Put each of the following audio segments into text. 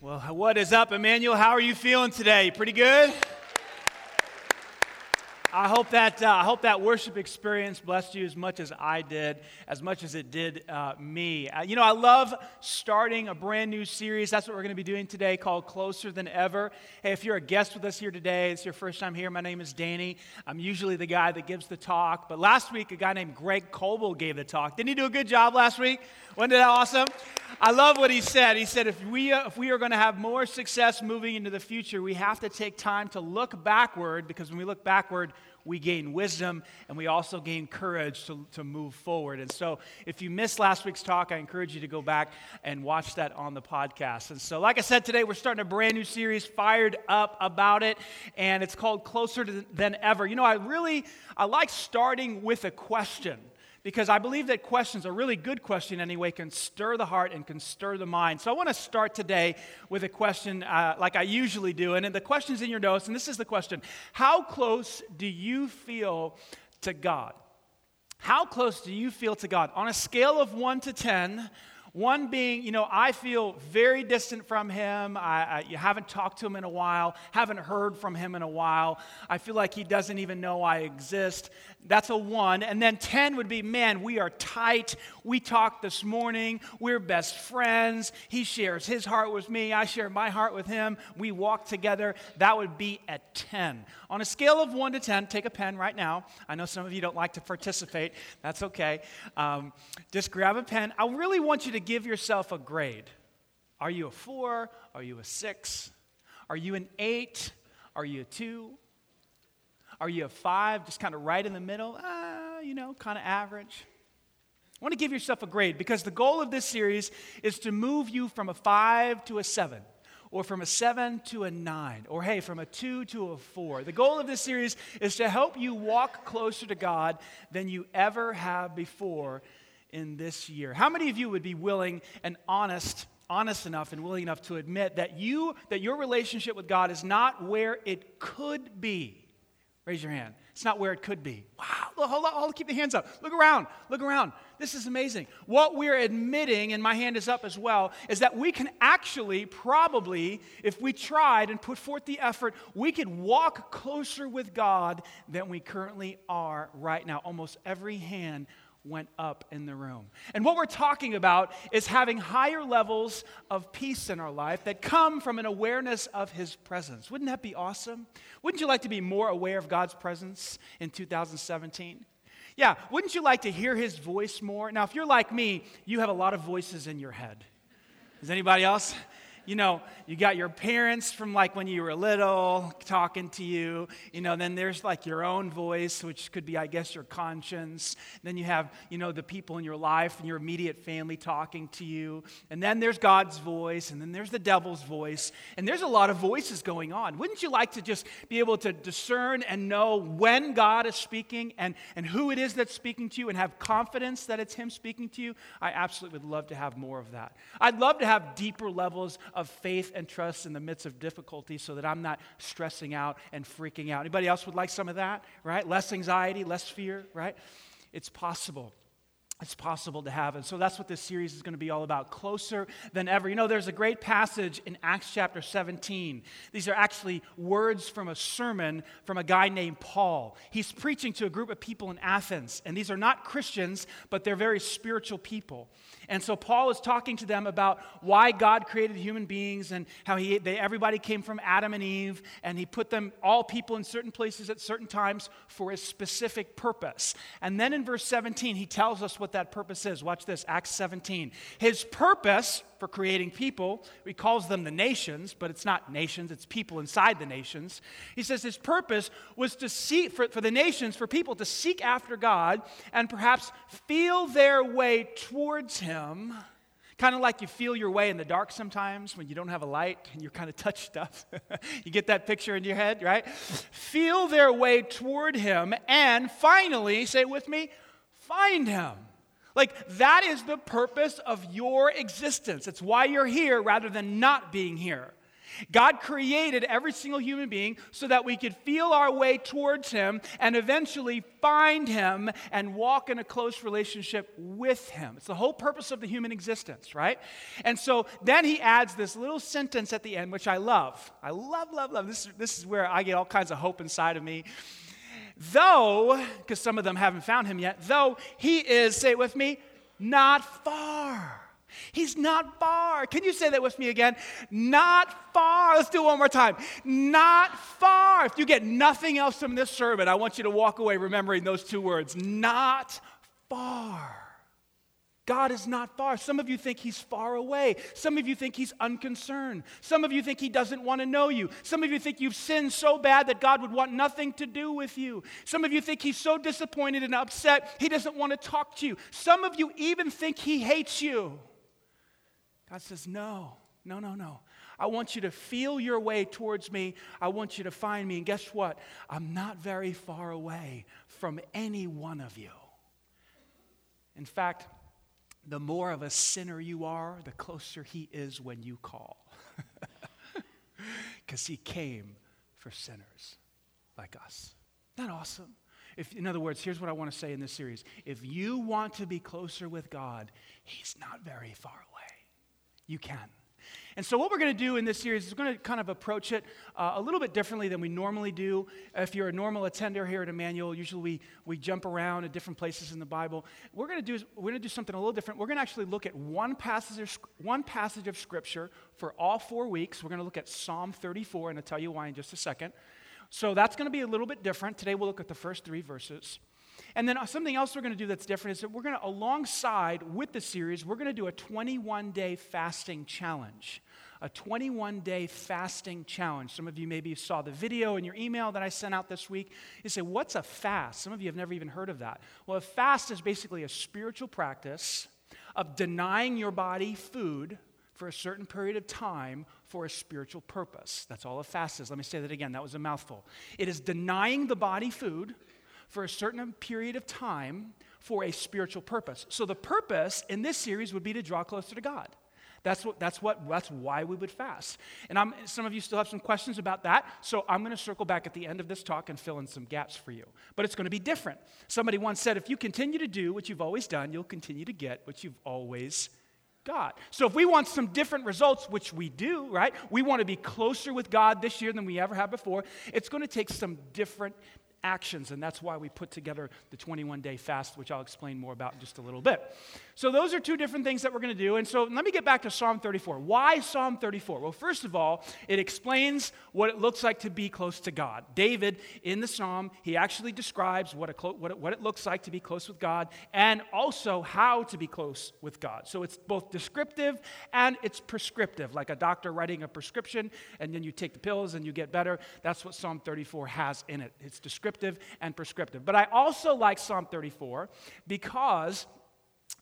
Well, what is up, Emmanuel? How are you feeling today? Pretty good? I hope that uh, I hope that worship experience blessed you as much as I did, as much as it did uh, me. Uh, you know, I love starting a brand new series. That's what we're going to be doing today, called Closer Than Ever. Hey, if you're a guest with us here today, it's your first time here. My name is Danny. I'm usually the guy that gives the talk, but last week a guy named Greg Coble gave the talk. Didn't he do a good job last week? Wasn't that awesome? I love what he said. He said, if we, uh, if we are going to have more success moving into the future, we have to take time to look backward because when we look backward, we gain wisdom and we also gain courage to, to move forward. And so, if you missed last week's talk, I encourage you to go back and watch that on the podcast. And so, like I said, today we're starting a brand new series, fired up about it, and it's called Closer Than Ever. You know, I really I like starting with a question because I believe that questions, a really good question anyway, can stir the heart and can stir the mind. So I want to start today with a question uh, like I usually do. And the question's in your notes, and this is the question How close do you feel to God? How close do you feel to God? On a scale of 1 to 10, one being, you know, I feel very distant from him. I, I, you haven't talked to him in a while, haven't heard from him in a while. I feel like he doesn't even know I exist. That's a one. And then 10 would be, man, we are tight. We talked this morning. We're best friends. He shares his heart with me. I share my heart with him. We walk together. That would be at 10. On a scale of 1 to 10, take a pen right now. I know some of you don't like to participate. That's okay. Um, just grab a pen. I really want you to give yourself a grade. Are you a 4? Are you a 6? Are you an 8? Are you a 2? Are you a five, just kind of right in the middle? Uh, you know, kind of average. I want to give yourself a grade because the goal of this series is to move you from a five to a seven, or from a seven to a nine, or hey, from a two to a four. The goal of this series is to help you walk closer to God than you ever have before in this year. How many of you would be willing and honest? honest enough and willing enough to admit that you that your relationship with God is not where it could be Raise your hand. It's not where it could be. Wow, hold on, hold on, keep the hands up. Look around, look around. This is amazing. What we're admitting, and my hand is up as well, is that we can actually, probably, if we tried and put forth the effort, we could walk closer with God than we currently are right now. Almost every hand went up in the room. And what we're talking about is having higher levels of peace in our life that come from an awareness of His presence. Wouldn't that be awesome? Wouldn't you like to be more aware of God's presence in 2017? Yeah, wouldn't you like to hear His voice more? Now, if you're like me, you have a lot of voices in your head. Is anybody else? You know, you got your parents from like when you were little talking to you. You know, then there's like your own voice, which could be, I guess, your conscience. Then you have, you know, the people in your life and your immediate family talking to you. And then there's God's voice. And then there's the devil's voice. And there's a lot of voices going on. Wouldn't you like to just be able to discern and know when God is speaking and, and who it is that's speaking to you and have confidence that it's Him speaking to you? I absolutely would love to have more of that. I'd love to have deeper levels of faith and trust in the midst of difficulty so that I'm not stressing out and freaking out. Anybody else would like some of that, right? Less anxiety, less fear, right? It's possible it's possible to have. And so that's what this series is going to be all about closer than ever. You know, there's a great passage in Acts chapter 17. These are actually words from a sermon from a guy named Paul. He's preaching to a group of people in Athens, and these are not Christians, but they're very spiritual people. And so Paul is talking to them about why God created human beings and how he, they, everybody came from Adam and Eve, and he put them, all people, in certain places at certain times for a specific purpose. And then in verse 17, he tells us what that purpose is. Watch this, Acts 17. His purpose for creating people, he calls them the nations, but it's not nations, it's people inside the nations. He says his purpose was to seek, for, for the nations, for people to seek after God and perhaps feel their way towards him kind of like you feel your way in the dark sometimes when you don't have a light and you're kind of touch stuff. you get that picture in your head, right? Feel their way toward Him and finally, say it with me, find Him. Like, that is the purpose of your existence. It's why you're here rather than not being here. God created every single human being so that we could feel our way towards Him and eventually find Him and walk in a close relationship with Him. It's the whole purpose of the human existence, right? And so then He adds this little sentence at the end, which I love. I love, love, love. This, this is where I get all kinds of hope inside of me. Though, because some of them haven't found Him yet, though He is, say it with me, not far. He's not far. Can you say that with me again? Not far. Let's do it one more time. Not far. If you get nothing else from this sermon, I want you to walk away remembering those two words. Not far. God is not far. Some of you think he's far away. Some of you think he's unconcerned. Some of you think he doesn't want to know you. Some of you think you've sinned so bad that God would want nothing to do with you. Some of you think he's so disappointed and upset he doesn't want to talk to you. Some of you even think he hates you. God says, No, no, no, no. I want you to feel your way towards me. I want you to find me. And guess what? I'm not very far away from any one of you. In fact, the more of a sinner you are, the closer he is when you call. Because he came for sinners like us. Isn't that awesome? If, in other words, here's what I want to say in this series. If you want to be closer with God, he's not very far away you can. And so, what we're going to do in this series is we're going to kind of approach it uh, a little bit differently than we normally do. If you're a normal attender here at Emmanuel, usually we, we jump around at different places in the Bible. We're going to do we're going to do something a little different. We're going to actually look at one passage of, one passage of Scripture for all four weeks. We're going to look at Psalm 34, and I'll tell you why in just a second. So that's going to be a little bit different. Today we'll look at the first three verses. And then something else we're going to do that's different is that we're going to, alongside with the series, we're going to do a 21 day fasting challenge. A 21 day fasting challenge. Some of you maybe saw the video in your email that I sent out this week. You say, What's a fast? Some of you have never even heard of that. Well, a fast is basically a spiritual practice of denying your body food for a certain period of time for a spiritual purpose. That's all a fast is. Let me say that again. That was a mouthful. It is denying the body food for a certain period of time for a spiritual purpose. So the purpose in this series would be to draw closer to God. That's what, that's what that's why we would fast. And I'm, some of you still have some questions about that, so I'm going to circle back at the end of this talk and fill in some gaps for you. But it's going to be different. Somebody once said, if you continue to do what you've always done, you'll continue to get what you've always God. So if we want some different results, which we do, right? We want to be closer with God this year than we ever have before. It's going to take some different actions, and that's why we put together the 21 day fast, which I'll explain more about in just a little bit. So, those are two different things that we're going to do. And so, let me get back to Psalm 34. Why Psalm 34? Well, first of all, it explains what it looks like to be close to God. David, in the psalm, he actually describes what, clo- what, it, what it looks like to be close with God and also how to be close with God. So, it's both descriptive and it's prescriptive, like a doctor writing a prescription and then you take the pills and you get better. That's what Psalm 34 has in it. It's descriptive and prescriptive. But I also like Psalm 34 because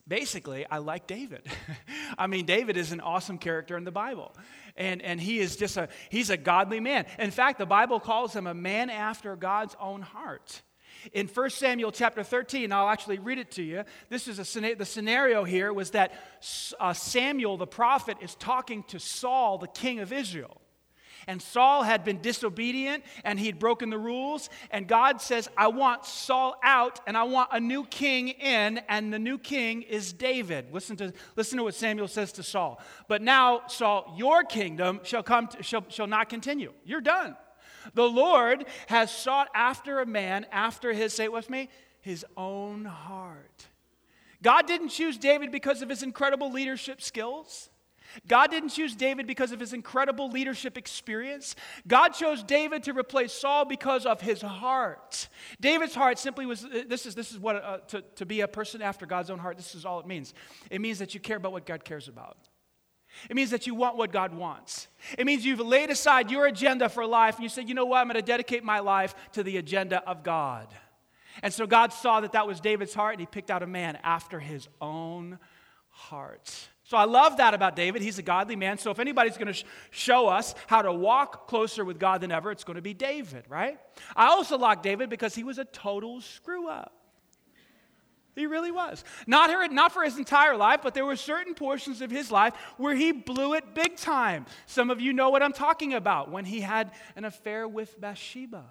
basically, I like David. I mean, David is an awesome character in the Bible. And, and he is just a, he's a godly man. In fact, the Bible calls him a man after God's own heart. In 1 Samuel chapter 13, I'll actually read it to you. This is a, the scenario here was that uh, Samuel the prophet is talking to Saul, the king of Israel. And Saul had been disobedient and he'd broken the rules. And God says, I want Saul out and I want a new king in. And the new king is David. Listen to, listen to what Samuel says to Saul. But now, Saul, your kingdom shall, come to, shall, shall not continue. You're done. The Lord has sought after a man after his, say it with me, his own heart. God didn't choose David because of his incredible leadership skills. God didn't choose David because of his incredible leadership experience. God chose David to replace Saul because of his heart. David's heart simply was this is, this is what uh, to, to be a person after God's own heart, this is all it means. It means that you care about what God cares about. It means that you want what God wants. It means you've laid aside your agenda for life and you said, you know what, I'm going to dedicate my life to the agenda of God. And so God saw that that was David's heart and he picked out a man after his own heart. So I love that about David. He's a godly man. So if anybody's going to sh- show us how to walk closer with God than ever, it's going to be David, right? I also like David because he was a total screw up. He really was. Not, her, not for his entire life, but there were certain portions of his life where he blew it big time. Some of you know what I'm talking about when he had an affair with Bathsheba.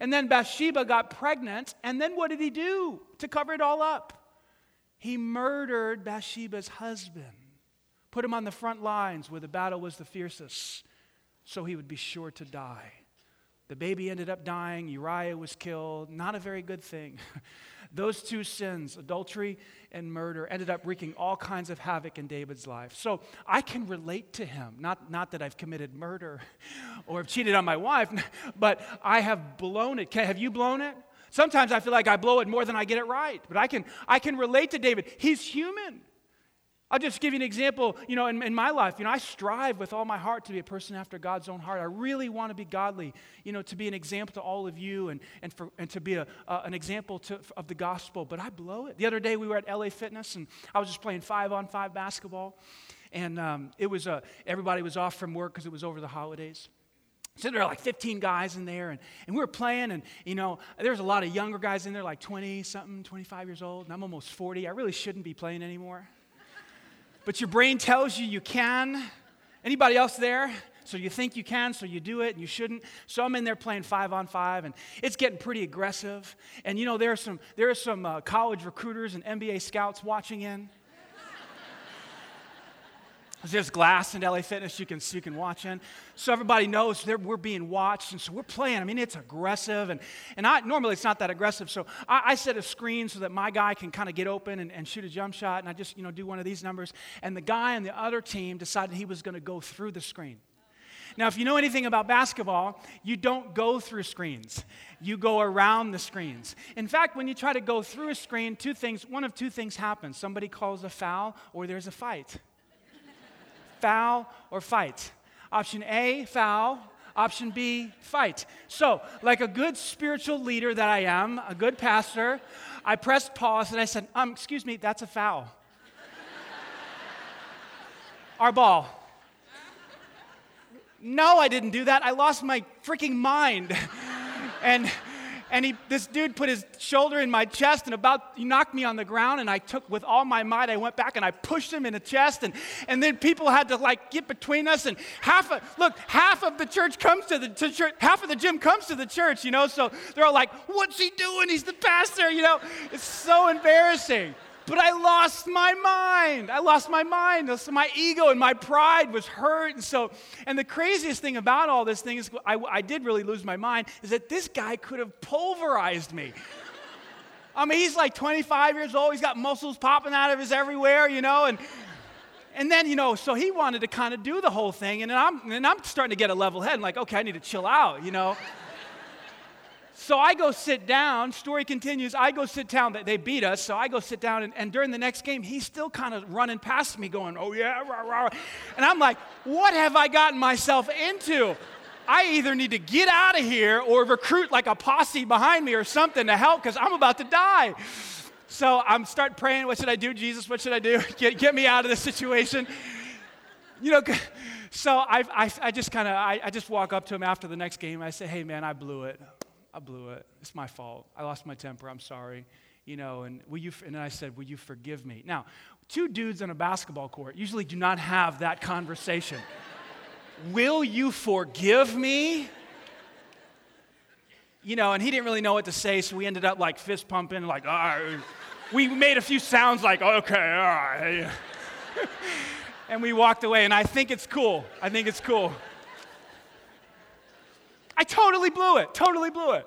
And then Bathsheba got pregnant, and then what did he do to cover it all up? He murdered Bathsheba's husband, put him on the front lines where the battle was the fiercest, so he would be sure to die. The baby ended up dying, Uriah was killed. Not a very good thing. Those two sins, adultery and murder, ended up wreaking all kinds of havoc in David's life. So I can relate to him. Not, not that I've committed murder or have cheated on my wife, but I have blown it. Have you blown it? Sometimes I feel like I blow it more than I get it right, but I can, I can relate to David. He's human. I'll just give you an example. You know, in, in, my life, you know, I strive with all my heart to be a person after God's own heart. I really want to be godly, you know, to be an example to all of you and, and, for, and to be a, uh, an example to, of the gospel. But I blow it. The other day we were at LA Fitness and I was just playing five on five basketball. And um, it was, uh, everybody was off from work because it was over the holidays. So there were like 15 guys in there, and, and we were playing, and you know, there's a lot of younger guys in there, like 20 something, 25 years old, and I'm almost 40. I really shouldn't be playing anymore but your brain tells you you can. Anybody else there? So you think you can, so you do it, and you shouldn't. So I'm in there playing five on five, and it's getting pretty aggressive. And you know, there are some, there are some uh, college recruiters and NBA scouts watching in. There's glass in LA Fitness you can, you can watch in. So everybody knows we're being watched, and so we're playing. I mean, it's aggressive, and, and I, normally it's not that aggressive. So I, I set a screen so that my guy can kind of get open and, and shoot a jump shot, and I just, you know, do one of these numbers. And the guy on the other team decided he was going to go through the screen. Now, if you know anything about basketball, you don't go through screens. You go around the screens. In fact, when you try to go through a screen, two things, one of two things happens. Somebody calls a foul or there's a fight foul or fight. Option A, foul. Option B, fight. So, like a good spiritual leader that I am, a good pastor, I pressed pause and I said, um, excuse me, that's a foul. Our ball. No, I didn't do that. I lost my freaking mind. and and he, this dude put his shoulder in my chest and about he knocked me on the ground and i took with all my might i went back and i pushed him in the chest. And, and then people had to like get between us and half of look half of the church comes to the to church half of the gym comes to the church you know? So they're all like what's he doing? He's the pastor you know? It's so embarrassing but I lost my mind. I lost my mind. So my ego and my pride was hurt. And so, and the craziest thing about all this thing is, I, I did really lose my mind, is that this guy could have pulverized me. I mean, he's like 25 years old. He's got muscles popping out of his everywhere, you know, and and then you know, so he wanted to kind of do the whole thing, and I'm and I'm starting to get a level head. I'm like, okay, I need to chill out, you know. So I go sit down. Story continues. I go sit down. They beat us. So I go sit down. And, and during the next game, he's still kind of running past me, going, oh, yeah, rah, rah. And I'm like, what have I gotten myself into? I either need to get out of here or recruit like a posse behind me or something to help because I'm about to die. So I'm start praying, what should I do, Jesus? What should I do? Get, get me out of this situation. You know, so I, I, I just kind of, I, I just walk up to him after the next game. I say, hey, man, I blew it. I blew it. It's my fault. I lost my temper. I'm sorry. You know, and will you, and I said, will you forgive me? Now, two dudes on a basketball court usually do not have that conversation. will you forgive me? You know, and he didn't really know what to say, so we ended up like fist pumping, like, all right. We made a few sounds like, okay, all right. and we walked away, and I think it's cool. I think it's cool. I totally blew it, totally blew it.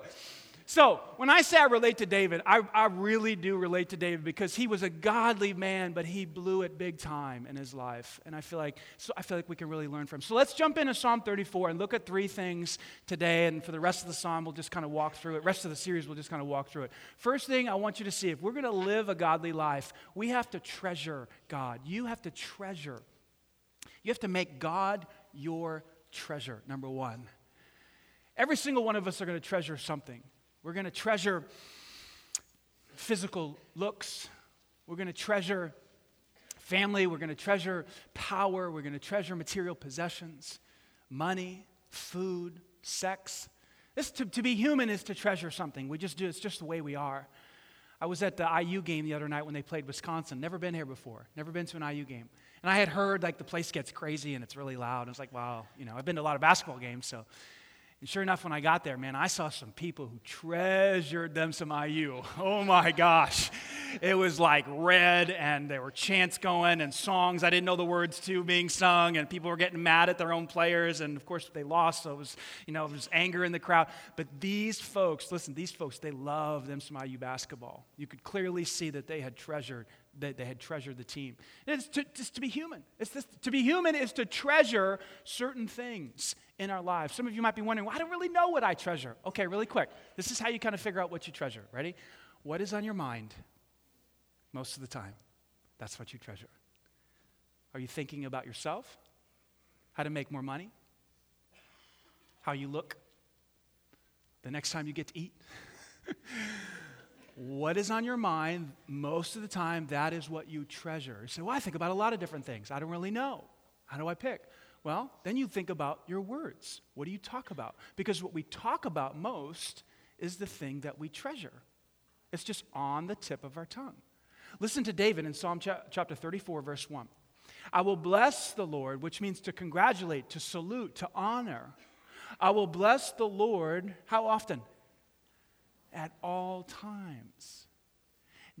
So, when I say I relate to David, I, I really do relate to David because he was a godly man, but he blew it big time in his life. And I feel like, so I feel like we can really learn from him. So, let's jump into Psalm 34 and look at three things today. And for the rest of the psalm, we'll just kind of walk through it. Rest of the series, we'll just kind of walk through it. First thing I want you to see if we're going to live a godly life, we have to treasure God. You have to treasure. You have to make God your treasure, number one. Every single one of us are going to treasure something. We're going to treasure physical looks. We're going to treasure family. We're going to treasure power. We're going to treasure material possessions, money, food, sex. This, to, to be human is to treasure something. We just do, it's just the way we are. I was at the IU game the other night when they played Wisconsin. Never been here before. Never been to an IU game. And I had heard like the place gets crazy and it's really loud. I was like, wow, you know, I've been to a lot of basketball games, so and sure enough, when I got there, man, I saw some people who treasured them some IU. Oh my gosh. It was like red, and there were chants going and songs I didn't know the words to being sung, and people were getting mad at their own players. And of course, they lost, so it was, you know, there was anger in the crowd. But these folks, listen, these folks, they love them some IU basketball. You could clearly see that they had treasured that they had treasured the team. It's to, just to be human. It's this, to be human is to treasure certain things in our lives. Some of you might be wondering, well, I don't really know what I treasure. Okay, really quick. This is how you kind of figure out what you treasure. Ready? What is on your mind most of the time? That's what you treasure. Are you thinking about yourself? How to make more money? How you look? The next time you get to eat? what is on your mind most of the time, that is what you treasure. You say, Well, I think about a lot of different things. I don't really know. How do I pick? Well, then you think about your words. What do you talk about? Because what we talk about most is the thing that we treasure. It's just on the tip of our tongue. Listen to David in Psalm chapter 34, verse 1. I will bless the Lord, which means to congratulate, to salute, to honor. I will bless the Lord, how often? At all times.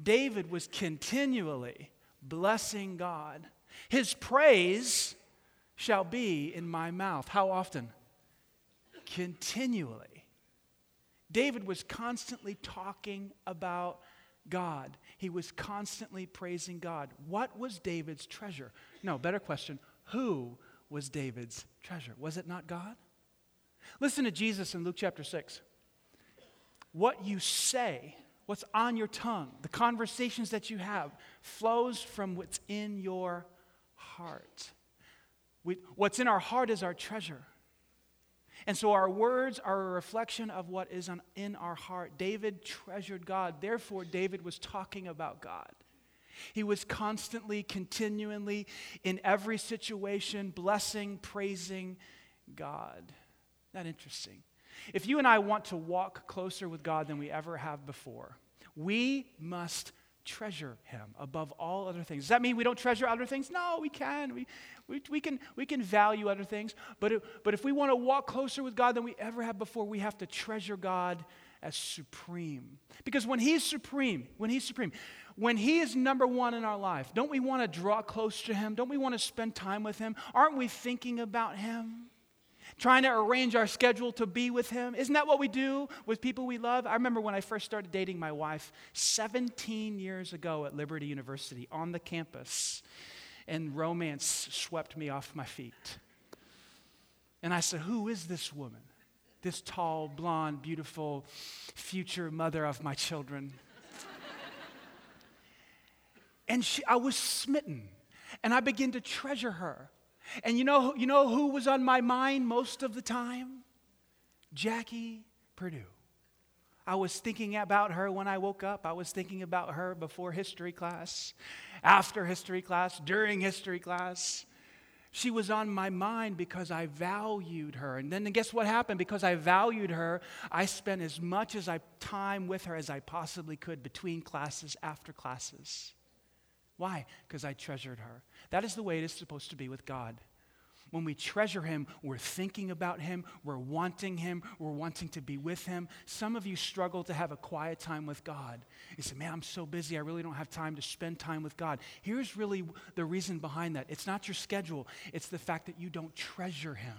David was continually blessing God. His praise shall be in my mouth. How often? Continually. David was constantly talking about God. He was constantly praising God. What was David's treasure? No, better question who was David's treasure? Was it not God? Listen to Jesus in Luke chapter 6. What you say, what's on your tongue, the conversations that you have, flows from what's in your heart. We, what's in our heart is our treasure. And so our words are a reflection of what is on, in our heart. David treasured God. Therefore, David was talking about God. He was constantly, continually, in every situation, blessing, praising God. That interesting? If you and I want to walk closer with God than we ever have before, we must treasure him above all other things. Does that mean we don't treasure other things? No, we can. We, we, we can, we can value other things. But, it, but if we want to walk closer with God than we ever have before, we have to treasure God as supreme. Because when He's supreme, when He's supreme, when He is number one in our life, don't we want to draw close to Him? Don't we want to spend time with Him? Aren't we thinking about Him? Trying to arrange our schedule to be with Him. Isn't that what we do with people we love? I remember when I first started dating my wife 17 years ago at Liberty University on the campus, and romance swept me off my feet. And I said, Who is this woman? This tall, blonde, beautiful, future mother of my children. and she, I was smitten, and I began to treasure her. And you know, you know who was on my mind most of the time? Jackie Purdue. I was thinking about her when I woke up. I was thinking about her before history class, after history class, during history class. She was on my mind because I valued her. And then guess what happened? Because I valued her, I spent as much as I time with her as I possibly could between classes, after classes. Why? Because I treasured her. That is the way it is supposed to be with God. When we treasure Him, we're thinking about Him, we're wanting Him, we're wanting to be with Him. Some of you struggle to have a quiet time with God. You say, Man, I'm so busy, I really don't have time to spend time with God. Here's really the reason behind that it's not your schedule, it's the fact that you don't treasure Him.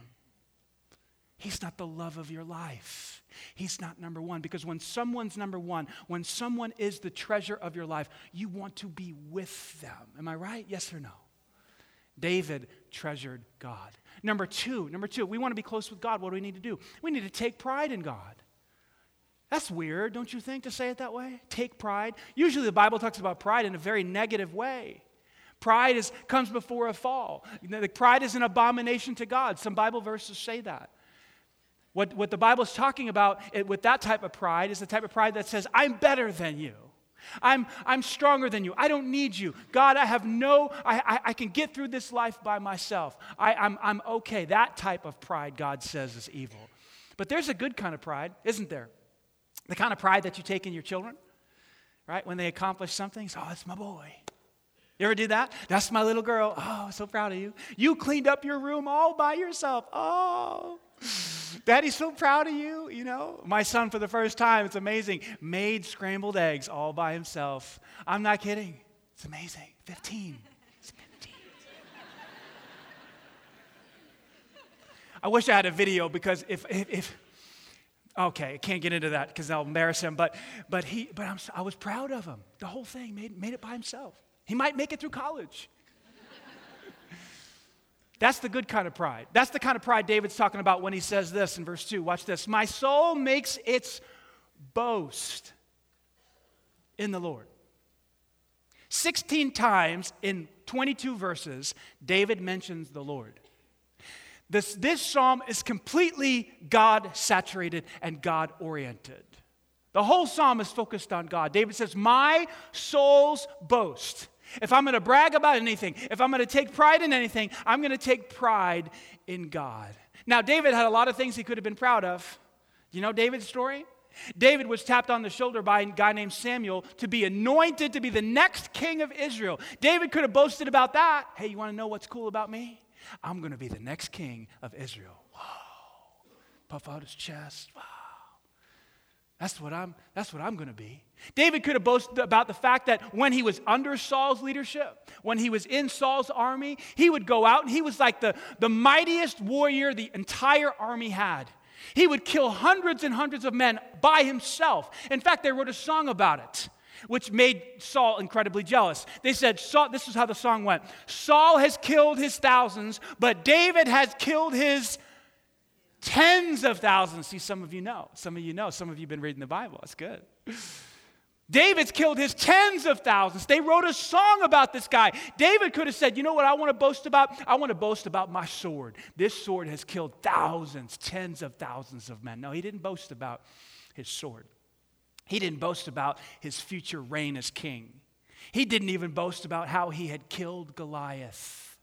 He's not the love of your life. He's not number one. Because when someone's number one, when someone is the treasure of your life, you want to be with them. Am I right? Yes or no? David treasured God. Number two, number two, we want to be close with God. What do we need to do? We need to take pride in God. That's weird, don't you think, to say it that way? Take pride. Usually the Bible talks about pride in a very negative way. Pride is, comes before a fall. Pride is an abomination to God. Some Bible verses say that. What, what the Bible is talking about it, with that type of pride is the type of pride that says, I'm better than you. I'm, I'm stronger than you. I don't need you. God, I have no, I, I, I can get through this life by myself. I, I'm, I'm okay. That type of pride, God says, is evil. But there's a good kind of pride, isn't there? The kind of pride that you take in your children, right? When they accomplish something, so, oh, that's my boy. You ever do that? That's my little girl. Oh, so proud of you. You cleaned up your room all by yourself. Oh, Daddy's so proud of you, you know. My son, for the first time, it's amazing, made scrambled eggs all by himself. I'm not kidding. It's amazing. 15. It's 15. I wish I had a video because if, if, if okay, I can't get into that because I'll embarrass him, but, but, he, but I'm, I was proud of him. The whole thing made, made it by himself. He might make it through college. That's the good kind of pride. That's the kind of pride David's talking about when he says this in verse 2. Watch this. My soul makes its boast in the Lord. 16 times in 22 verses, David mentions the Lord. This, this psalm is completely God saturated and God oriented. The whole psalm is focused on God. David says, My soul's boast if I'm going to brag about anything, if I'm going to take pride in anything, I'm going to take pride in God. Now, David had a lot of things he could have been proud of. You know David's story? David was tapped on the shoulder by a guy named Samuel to be anointed to be the next king of Israel. David could have boasted about that. Hey, you want to know what's cool about me? I'm going to be the next king of Israel. Whoa. Puff out his chest. That's what I'm, that's what I'm going to be. David could have boasted about the fact that when he was under Saul's leadership, when he was in Saul's army, he would go out and he was like the, the mightiest warrior the entire army had. He would kill hundreds and hundreds of men by himself. In fact, they wrote a song about it, which made Saul incredibly jealous. They said, Saul, this is how the song went Saul has killed his thousands, but David has killed his Tens of thousands. See, some of you know. Some of you know. Some of you have been reading the Bible. That's good. David's killed his tens of thousands. They wrote a song about this guy. David could have said, You know what I want to boast about? I want to boast about my sword. This sword has killed thousands, tens of thousands of men. No, he didn't boast about his sword. He didn't boast about his future reign as king. He didn't even boast about how he had killed Goliath,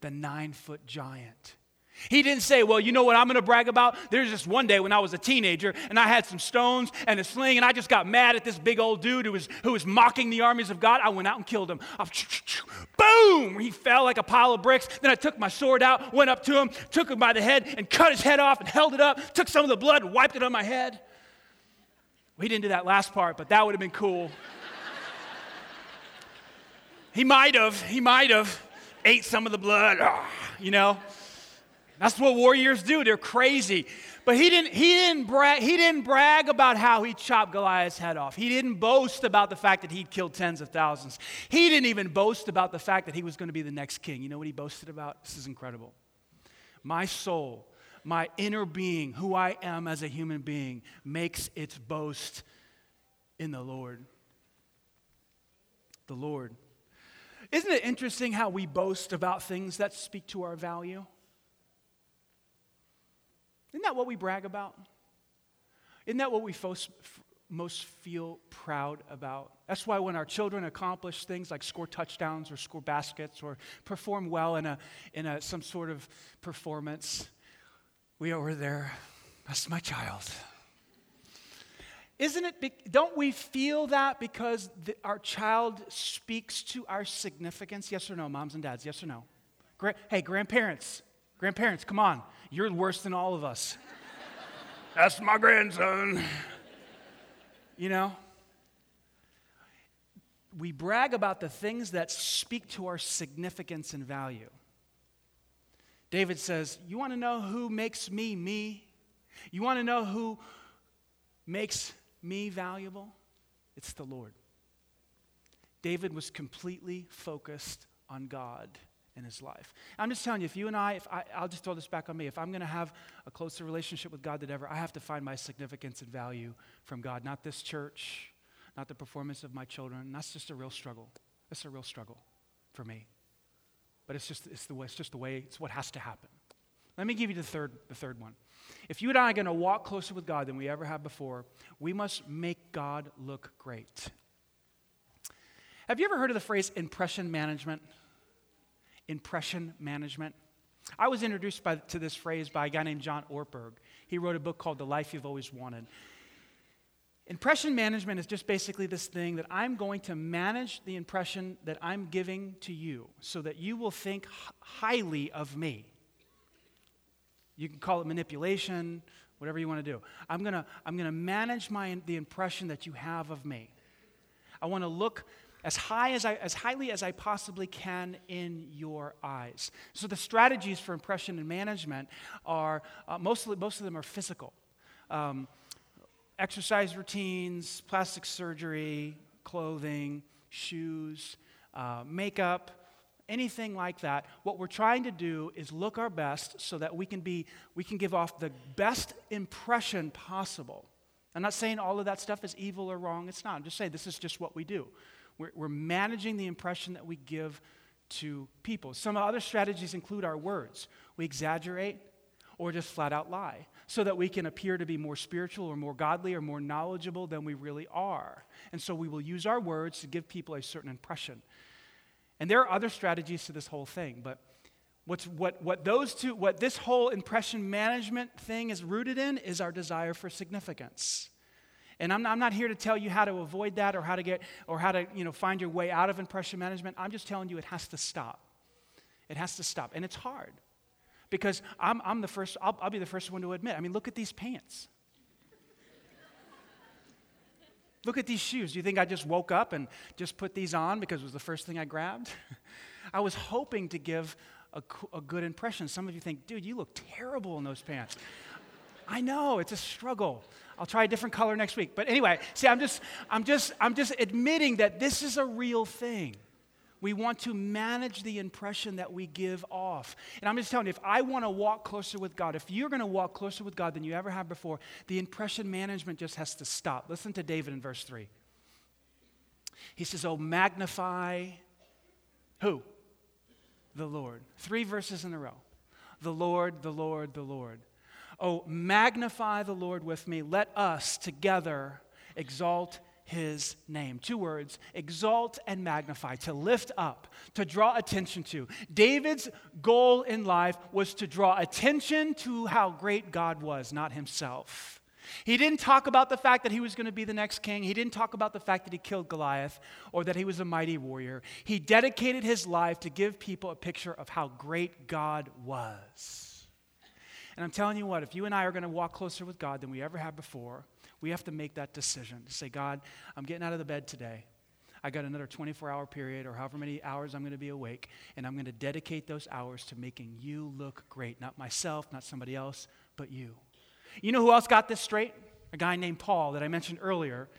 the nine foot giant. He didn't say, Well, you know what I'm going to brag about? There's just one day when I was a teenager and I had some stones and a sling and I just got mad at this big old dude who was, who was mocking the armies of God. I went out and killed him. Boom! He fell like a pile of bricks. Then I took my sword out, went up to him, took him by the head and cut his head off and held it up, took some of the blood and wiped it on my head. We didn't do that last part, but that would have been cool. he might have, he might have ate some of the blood, ah, you know. That's what warriors do. They're crazy. But he didn't, he, didn't brag, he didn't brag about how he chopped Goliath's head off. He didn't boast about the fact that he'd killed tens of thousands. He didn't even boast about the fact that he was going to be the next king. You know what he boasted about? This is incredible. My soul, my inner being, who I am as a human being, makes its boast in the Lord. The Lord. Isn't it interesting how we boast about things that speak to our value? Isn't that what we brag about? Isn't that what we most feel proud about? That's why when our children accomplish things like score touchdowns or score baskets or perform well in, a, in a, some sort of performance, we over there, that's my child. Isn't it, don't we feel that because the, our child speaks to our significance? Yes or no, moms and dads? Yes or no? Gra- hey, grandparents, grandparents, come on. You're worse than all of us. That's my grandson. You know? We brag about the things that speak to our significance and value. David says, You want to know who makes me me? You want to know who makes me valuable? It's the Lord. David was completely focused on God in his life. I'm just telling you, if you and I, if I, I'll just throw this back on me, if I'm going to have a closer relationship with God than ever, I have to find my significance and value from God, not this church, not the performance of my children. That's just a real struggle. It's a real struggle for me. But it's just, it's the way, it's just the way, it's what has to happen. Let me give you the third, the third one. If you and I are going to walk closer with God than we ever have before, we must make God look great. Have you ever heard of the phrase impression management? Impression management. I was introduced by, to this phrase by a guy named John Ortberg. He wrote a book called The Life You've Always Wanted. Impression management is just basically this thing that I'm going to manage the impression that I'm giving to you so that you will think highly of me. You can call it manipulation, whatever you want to do. I'm going to I'm going to manage my, the impression that you have of me. I want to look as high as I, as highly as I possibly can in your eyes. So the strategies for impression and management are uh, mostly most of them are physical. Um, exercise routines, plastic surgery, clothing, shoes, uh, makeup, anything like that. What we're trying to do is look our best so that we can be we can give off the best impression possible. I'm not saying all of that stuff is evil or wrong. It's not. I'm just saying this is just what we do. We're, we're managing the impression that we give to people. Some other strategies include our words. We exaggerate or just flat out lie so that we can appear to be more spiritual or more godly or more knowledgeable than we really are. And so we will use our words to give people a certain impression. And there are other strategies to this whole thing, but what's, what, what those two, what this whole impression management thing is rooted in is our desire for significance. And I'm not, I'm not here to tell you how to avoid that or how to get or how to you know find your way out of impression management. I'm just telling you it has to stop. It has to stop. And it's hard. Because I'm, I'm the first, I'll, I'll be the first one to admit. I mean, look at these pants. Look at these shoes. Do you think I just woke up and just put these on because it was the first thing I grabbed? I was hoping to give a, a, good impression. Some of you think, dude, you look terrible in those pants. I know, it's a struggle. I'll try a different color next week. But anyway, see, I'm just, I'm just, I'm just admitting that this is a real thing. We want to manage the impression that we give off. And I'm just telling you, if I want to walk closer with God, if you're going to walk closer with God than you ever have before, the impression management just has to stop. Listen to David in verse 3. He says, Oh, magnify who? The Lord. Three verses in a row. The Lord, the Lord, the Lord. Oh, magnify the Lord with me. Let us together exalt his name. Two words exalt and magnify, to lift up, to draw attention to. David's goal in life was to draw attention to how great God was, not himself. He didn't talk about the fact that he was going to be the next king. He didn't talk about the fact that he killed Goliath or that he was a mighty warrior. He dedicated his life to give people a picture of how great God was. And I'm telling you what, if you and I are going to walk closer with God than we ever have before, we have to make that decision to say, God, I'm getting out of the bed today. I got another 24 hour period or however many hours I'm going to be awake, and I'm going to dedicate those hours to making you look great. Not myself, not somebody else, but you. You know who else got this straight? A guy named Paul that I mentioned earlier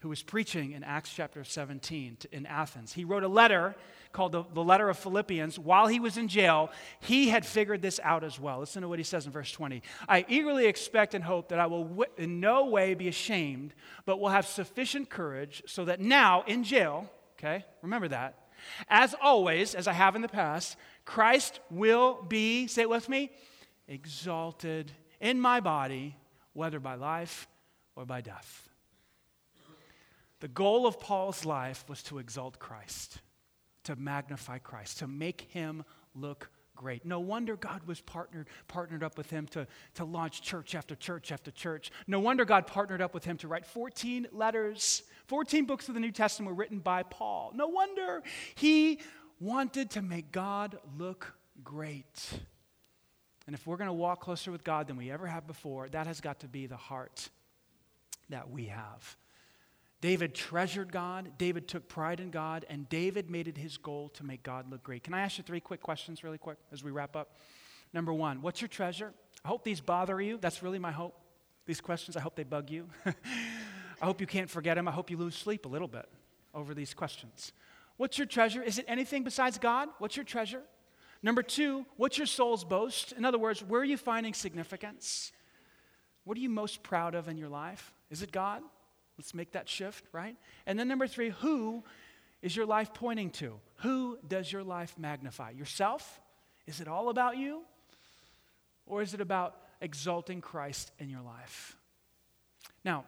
who was preaching in Acts chapter 17 in Athens. He wrote a letter called the, the, letter of Philippians while he was in jail. He had figured this out as well. Listen to what he says in verse 20. I eagerly expect and hope that I will w- in no way be ashamed, but will have sufficient courage so that now in jail, okay, remember that, as always, as I have in the past, Christ will be, say it with me, exalted in my body, whether by life or by death. The goal of Paul's life was to exalt Christ, to magnify Christ, to make him look great. No wonder God was partnered, partnered up with him to, to launch church after church after church. No wonder God partnered up with him to write 14 letters. 14 books of the New Testament were written by Paul. No wonder he wanted to make God look great. And if we're going to walk closer with God than we ever have before, that has got to be the heart that we have. David treasured God, David took pride in God, and David made it his goal to make God look great. Can I ask you three quick questions, really quick, as we wrap up? Number one, what's your treasure? I hope these bother you. That's really my hope. These questions, I hope they bug you. I hope you can't forget them. I hope you lose sleep a little bit over these questions. What's your treasure? Is it anything besides God? What's your treasure? Number two, what's your soul's boast? In other words, where are you finding significance? What are you most proud of in your life? Is it God? Let's make that shift, right? And then number three, who is your life pointing to? Who does your life magnify? Yourself? Is it all about you? Or is it about exalting Christ in your life? Now,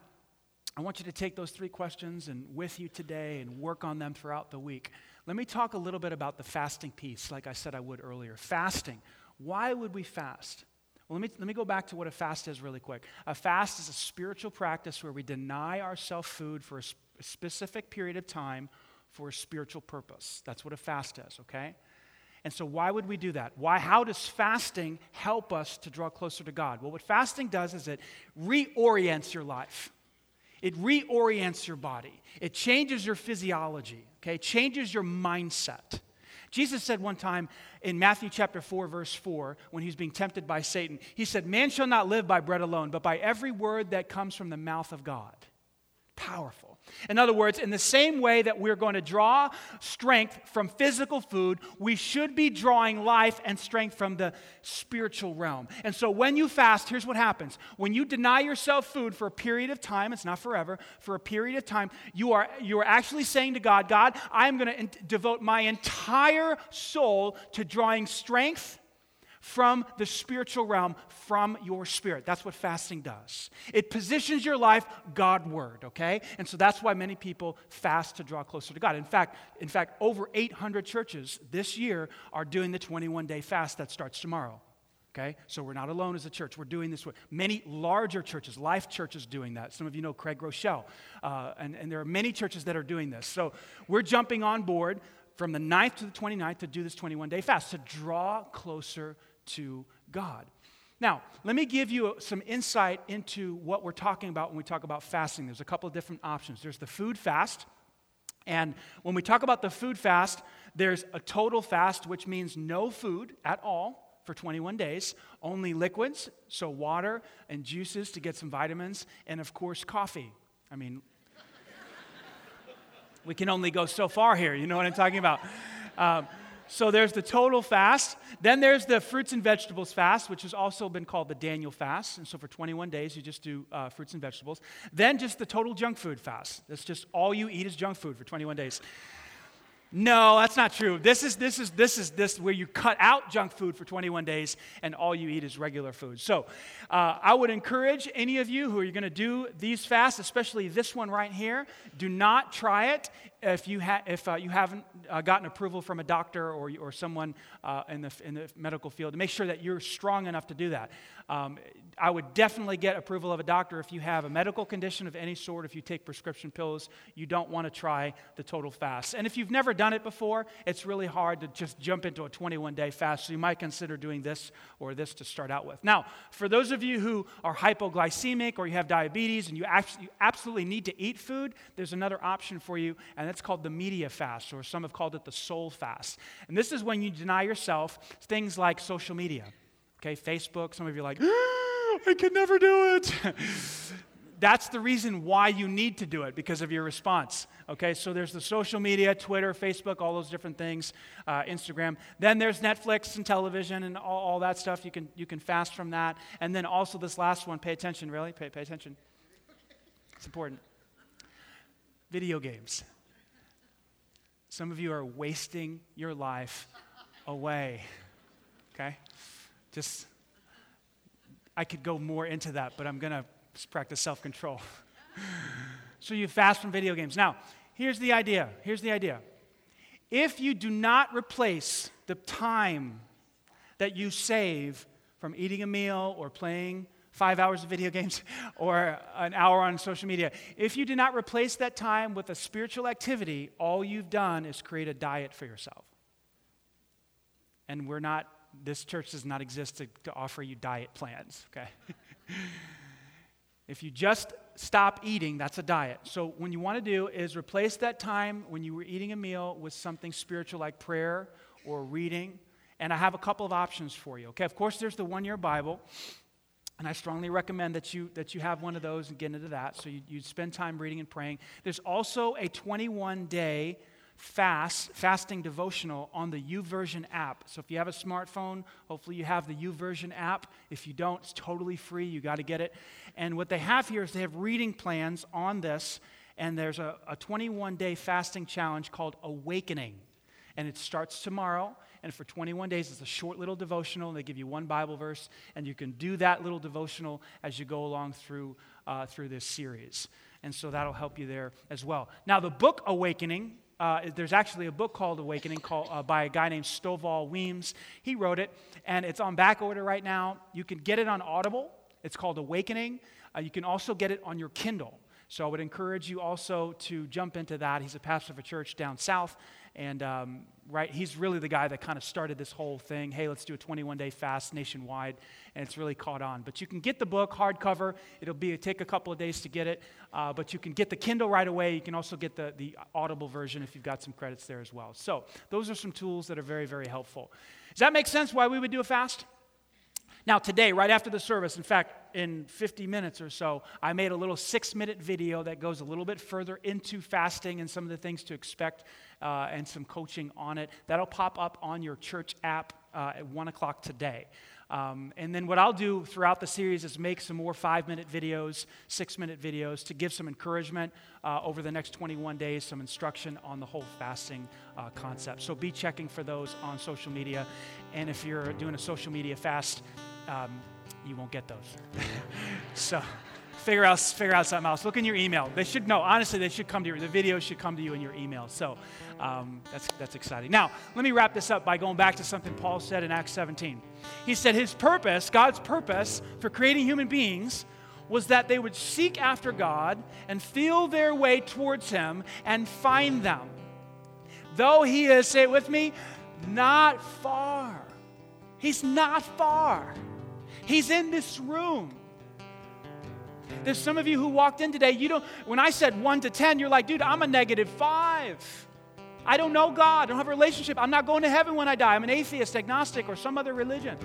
I want you to take those three questions and with you today and work on them throughout the week. Let me talk a little bit about the fasting piece, like I said I would earlier. Fasting. Why would we fast? Well, let me, let me go back to what a fast is really quick. A fast is a spiritual practice where we deny ourselves food for a, sp- a specific period of time for a spiritual purpose. That's what a fast is, okay? And so, why would we do that? Why, how does fasting help us to draw closer to God? Well, what fasting does is it reorients your life. It reorients your body. It changes your physiology, okay? changes your mindset. Jesus said one time in Matthew chapter 4, verse 4, when he was being tempted by Satan, he said, Man shall not live by bread alone, but by every word that comes from the mouth of God. Powerful. In other words, in the same way that we're going to draw strength from physical food, we should be drawing life and strength from the spiritual realm. And so when you fast, here's what happens. When you deny yourself food for a period of time, it's not forever, for a period of time, you are, you are actually saying to God, God, I am going to devote my entire soul to drawing strength from the spiritual realm, from your spirit. That's what fasting does. It positions your life Godward, okay? And so that's why many people fast to draw closer to God. In fact, in fact, over 800 churches this year are doing the 21 day fast that starts tomorrow. Okay, so we're not alone as a church. We're doing this. With many larger churches, life churches, doing that. Some of you know Craig Groeschel, uh, and, and there are many churches that are doing this. So we're jumping on board from the 9th to the 29th to do this 21 day fast to draw closer to God. Now, let me give you some insight into what we're talking about when we talk about fasting. There's a couple of different options. There's the food fast. And when we talk about the food fast, there's a total fast, which means no food at all for 21 days, only liquids, so water and juices to get some vitamins, and of course, coffee. I mean, we can only go so far here, you know what I'm talking about. Um, so there's the total fast. Then there's the fruits and vegetables fast, which has also been called the Daniel fast. And so for 21 days, you just do uh, fruits and vegetables. Then just the total junk food fast. That's just all you eat is junk food for 21 days. No, that's not true. This is this is this is this where you cut out junk food for 21 days and all you eat is regular food. So, uh, I would encourage any of you who are going to do these fasts, especially this one right here, do not try it if you ha- if uh, you haven't uh, gotten approval from a doctor or or someone uh, in the in the medical field. to Make sure that you're strong enough to do that. Um, I would definitely get approval of a doctor if you have a medical condition of any sort, if you take prescription pills, you don't want to try the total fast. And if you've never done it before, it's really hard to just jump into a 21 day fast. So you might consider doing this or this to start out with. Now, for those of you who are hypoglycemic or you have diabetes and you, absolutely need to eat food, there's another option for you, and that's called the media fast, or some have called it the soul fast. And this is when you deny yourself things like social media. Okay, Facebook, some of you are like, ah! I can never do it. That's the reason why you need to do it because of your response. Okay, so there's the social media, Twitter, Facebook, all those different things, uh, Instagram. Then there's Netflix and television and all, all, that stuff. You can, you can fast from that. And then also this last one, pay attention, really, pay, pay attention. It's important. Video games. Some of you are wasting your life away. Okay? Just I could go more into that, but I'm going to practice self control. so you fast from video games. Now, here's the idea. Here's the idea. If you do not replace the time that you save from eating a meal or playing five hours of video games or an hour on social media, if you do not replace that time with a spiritual activity, all you've done is create a diet for yourself. And we're not this church does not exist to, to offer you diet plans, okay? if you just stop eating, that's a diet. So, what you want to do is replace that time when you were eating a meal with something spiritual like prayer or reading. And I have a couple of options for you, okay? Of course, there's the one year Bible. And I strongly recommend that you, that you have one of those and get into that. So you, you spend time reading and praying. There's also a 21 day fast, fasting devotional on the YouVersion app. So if you have a smartphone, hopefully you have the YouVersion app. If you don't, it's totally free. You got to get it. And what they have here is they have reading plans on this, and there's a, a 21 day fasting challenge called Awakening. And it starts tomorrow. And for 21 days, it's a short little devotional. They give you one Bible verse, and you can do that little devotional as you go along through, uh, through this series. And so that'll help you there as well. Now, the book Awakening uh, there's actually a book called Awakening called, uh, by a guy named Stovall Weems. He wrote it, and it's on back order right now. You can get it on Audible. It's called Awakening. Uh, you can also get it on your Kindle. So I would encourage you also to jump into that. He's a pastor of a church down south, and um, right, he's really the guy that kind of started this whole thing. Hey, let's do a 21 day fast nationwide, and it's really caught on. But you can get the book hardcover. It'll be take a couple of days to get it, uh, but you can get the Kindle right away. You can also get the the Audible version if you've got some credits there as well. So those are some tools that are very very helpful. Does that make sense? Why we would do a fast? Now, today, right after the service, in fact, in 50 minutes or so, I made a little six minute video that goes a little bit further into fasting and some of the things to expect uh, and some coaching on it. That'll pop up on your church app uh, at 1 o'clock today. Um, and then what I'll do throughout the series is make some more five minute videos, six minute videos to give some encouragement uh, over the next 21 days, some instruction on the whole fasting uh, concept. So be checking for those on social media. And if you're doing a social media fast, um, you won't get those. so figure out, figure out something else. Look in your email. They should, no, honestly, they should come to you. The video should come to you in your email. So um, that's, that's exciting. Now, let me wrap this up by going back to something Paul said in Acts 17. He said his purpose, God's purpose for creating human beings, was that they would seek after God and feel their way towards Him and find them. Though He is, say it with me, not far. He's not far. He's in this room. There's some of you who walked in today, you don't, when I said one to 10, you're like, dude, I'm a negative five. I don't know God. I don't have a relationship. I'm not going to heaven when I die. I'm an atheist, agnostic, or some other religion.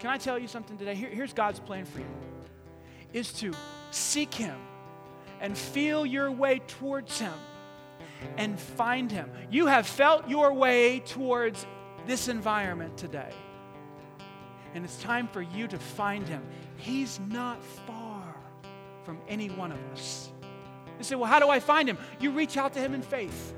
Can I tell you something today? Here, here's God's plan for you is to seek Him and feel your way towards Him and find Him. You have felt your way towards this environment today. And it's time for you to find Him. He's not far from any one of us. You say, well, how do I find him? You reach out to him in faith.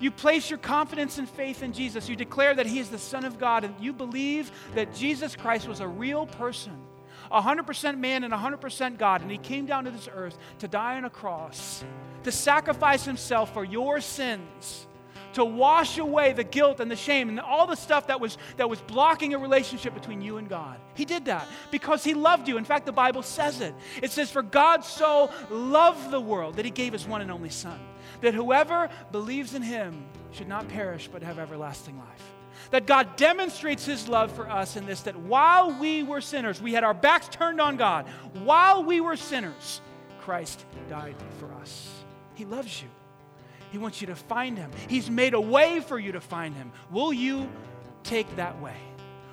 You place your confidence and faith in Jesus. You declare that he is the Son of God, and you believe that Jesus Christ was a real person, 100% man and 100% God, and he came down to this earth to die on a cross, to sacrifice himself for your sins to wash away the guilt and the shame and all the stuff that was, that was blocking a relationship between you and God. He did that because He loved you. In fact, the Bible says it. It says, For God so loved the world that He gave His one and only Son, that whoever believes in Him should not perish but have everlasting life. That God demonstrates His love for us in this that while we were sinners, we had our backs turned on God, while we were sinners, Christ died for us. He loves you. He wants you to find him. He's made a way for you to find him. Will you take that way?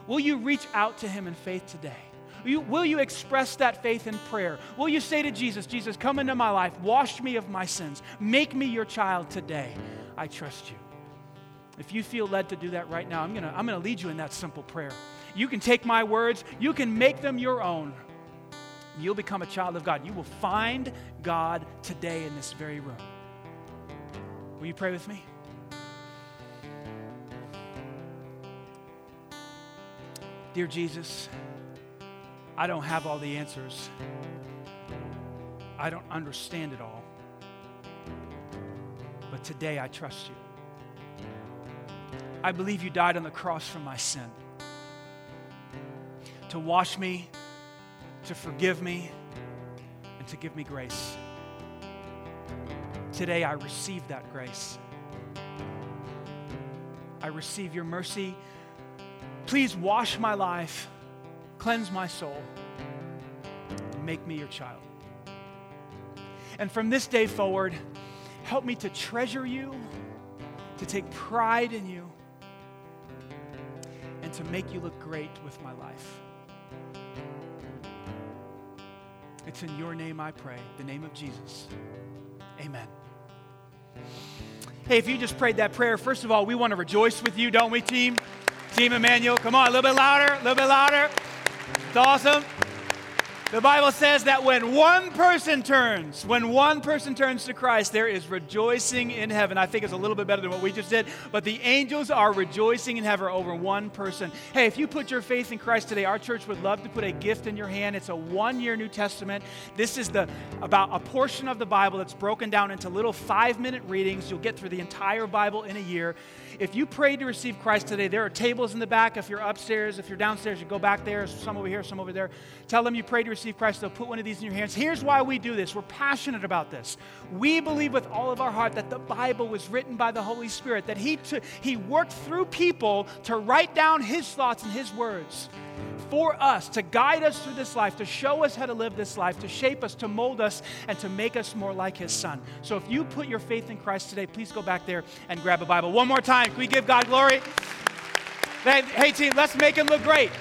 Will you reach out to him in faith today? Will you, will you, express that faith in prayer? Will you say to Jesus, Jesus, come into my life, wash me of my sins, make me your child today? I trust you. If you feel led to do that right now, I'm going to I'm going to lead you in that simple prayer. You can take my words, you can make them your own. You'll become a child of God. You will find God today in this very room. Will you pray with me? Dear Jesus, I don't have all the answers. I don't understand it all. But today I trust you. I believe you died on the cross for my sin. To wash me, to forgive me, and to give me grace. Today, I receive that grace. I receive your mercy. Please wash my life, cleanse my soul, and make me your child. And from this day forward, help me to treasure you, to take pride in you, and to make you look great with my life. It's in your name I pray, the name of Jesus. Amen. Hey, if you just prayed that prayer, first of all, we want to rejoice with you, don't we, team? Team Emmanuel, come on, a little bit louder, a little bit louder. It's awesome. The Bible says that when one person turns, when one person turns to Christ, there is rejoicing in heaven. I think it's a little bit better than what we just did, but the angels are rejoicing in heaven over one person. Hey, if you put your faith in Christ today, our church would love to put a gift in your hand. It's a one-year New Testament. This is the about a portion of the Bible that's broken down into little five-minute readings. You'll get through the entire Bible in a year. If you prayed to receive Christ today, there are tables in the back. If you're upstairs, if you're downstairs, you go back there. Some over here, some over there. Tell them you prayed to receive Christ. They'll put one of these in your hands. Here's why we do this. We're passionate about this. We believe with all of our heart that the Bible was written by the Holy Spirit, that He, t- he worked through people to write down His thoughts and His words for us, to guide us through this life, to show us how to live this life, to shape us, to mold us, and to make us more like His Son. So if you put your faith in Christ today, please go back there and grab a Bible. One more time. Can we give God glory? Hey, team, let's make Him look great.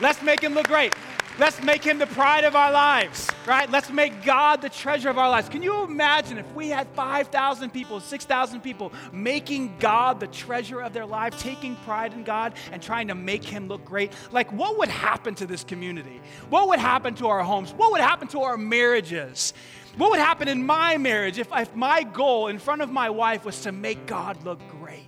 Let's make Him look great. Let's make him the pride of our lives, right? Let's make God the treasure of our lives. Can you imagine if we had 5,000 people, 6,000 people making God the treasure of their life, taking pride in God and trying to make him look great? Like, what would happen to this community? What would happen to our homes? What would happen to our marriages? What would happen in my marriage if, if my goal in front of my wife was to make God look great?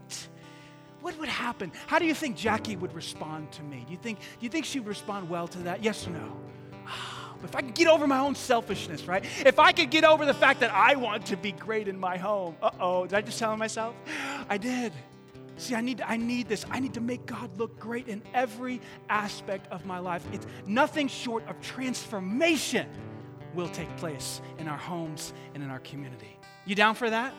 What would happen? How do you think Jackie would respond to me? Do you think, do you think she would respond well to that? Yes or no? If I could get over my own selfishness, right? If I could get over the fact that I want to be great in my home. Uh oh, did I just tell myself? I did. See, I need, I need this. I need to make God look great in every aspect of my life. It's nothing short of transformation will take place in our homes and in our community. You down for that?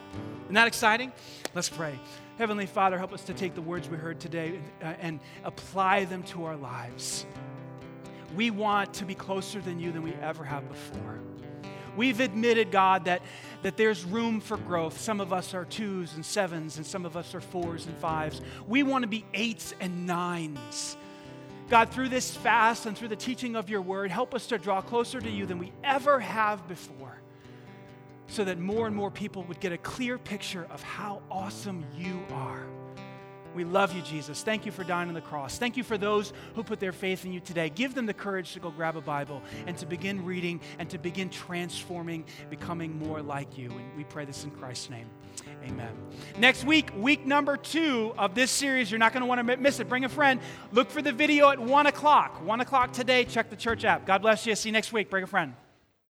Isn't that exciting? Let's pray. Heavenly Father, help us to take the words we heard today uh, and apply them to our lives. We want to be closer than you than we ever have before. We've admitted, God, that, that there's room for growth. Some of us are twos and sevens, and some of us are fours and fives. We want to be eights and nines. God, through this fast and through the teaching of your word, help us to draw closer to you than we ever have before so that more and more people would get a clear picture of how awesome you are. We love you, Jesus. Thank you for dying on the cross. Thank you for those who put their faith in you today. Give them the courage to go grab a Bible and to begin reading and to begin transforming, becoming more like you. And we pray this in Christ's name. Amen. Next week, week number two of this series, you're not going to want to miss it. Bring a friend. Look for the video at 1 o'clock. 1 o'clock today. Check the church app. God bless you. See you next week. Bring a friend.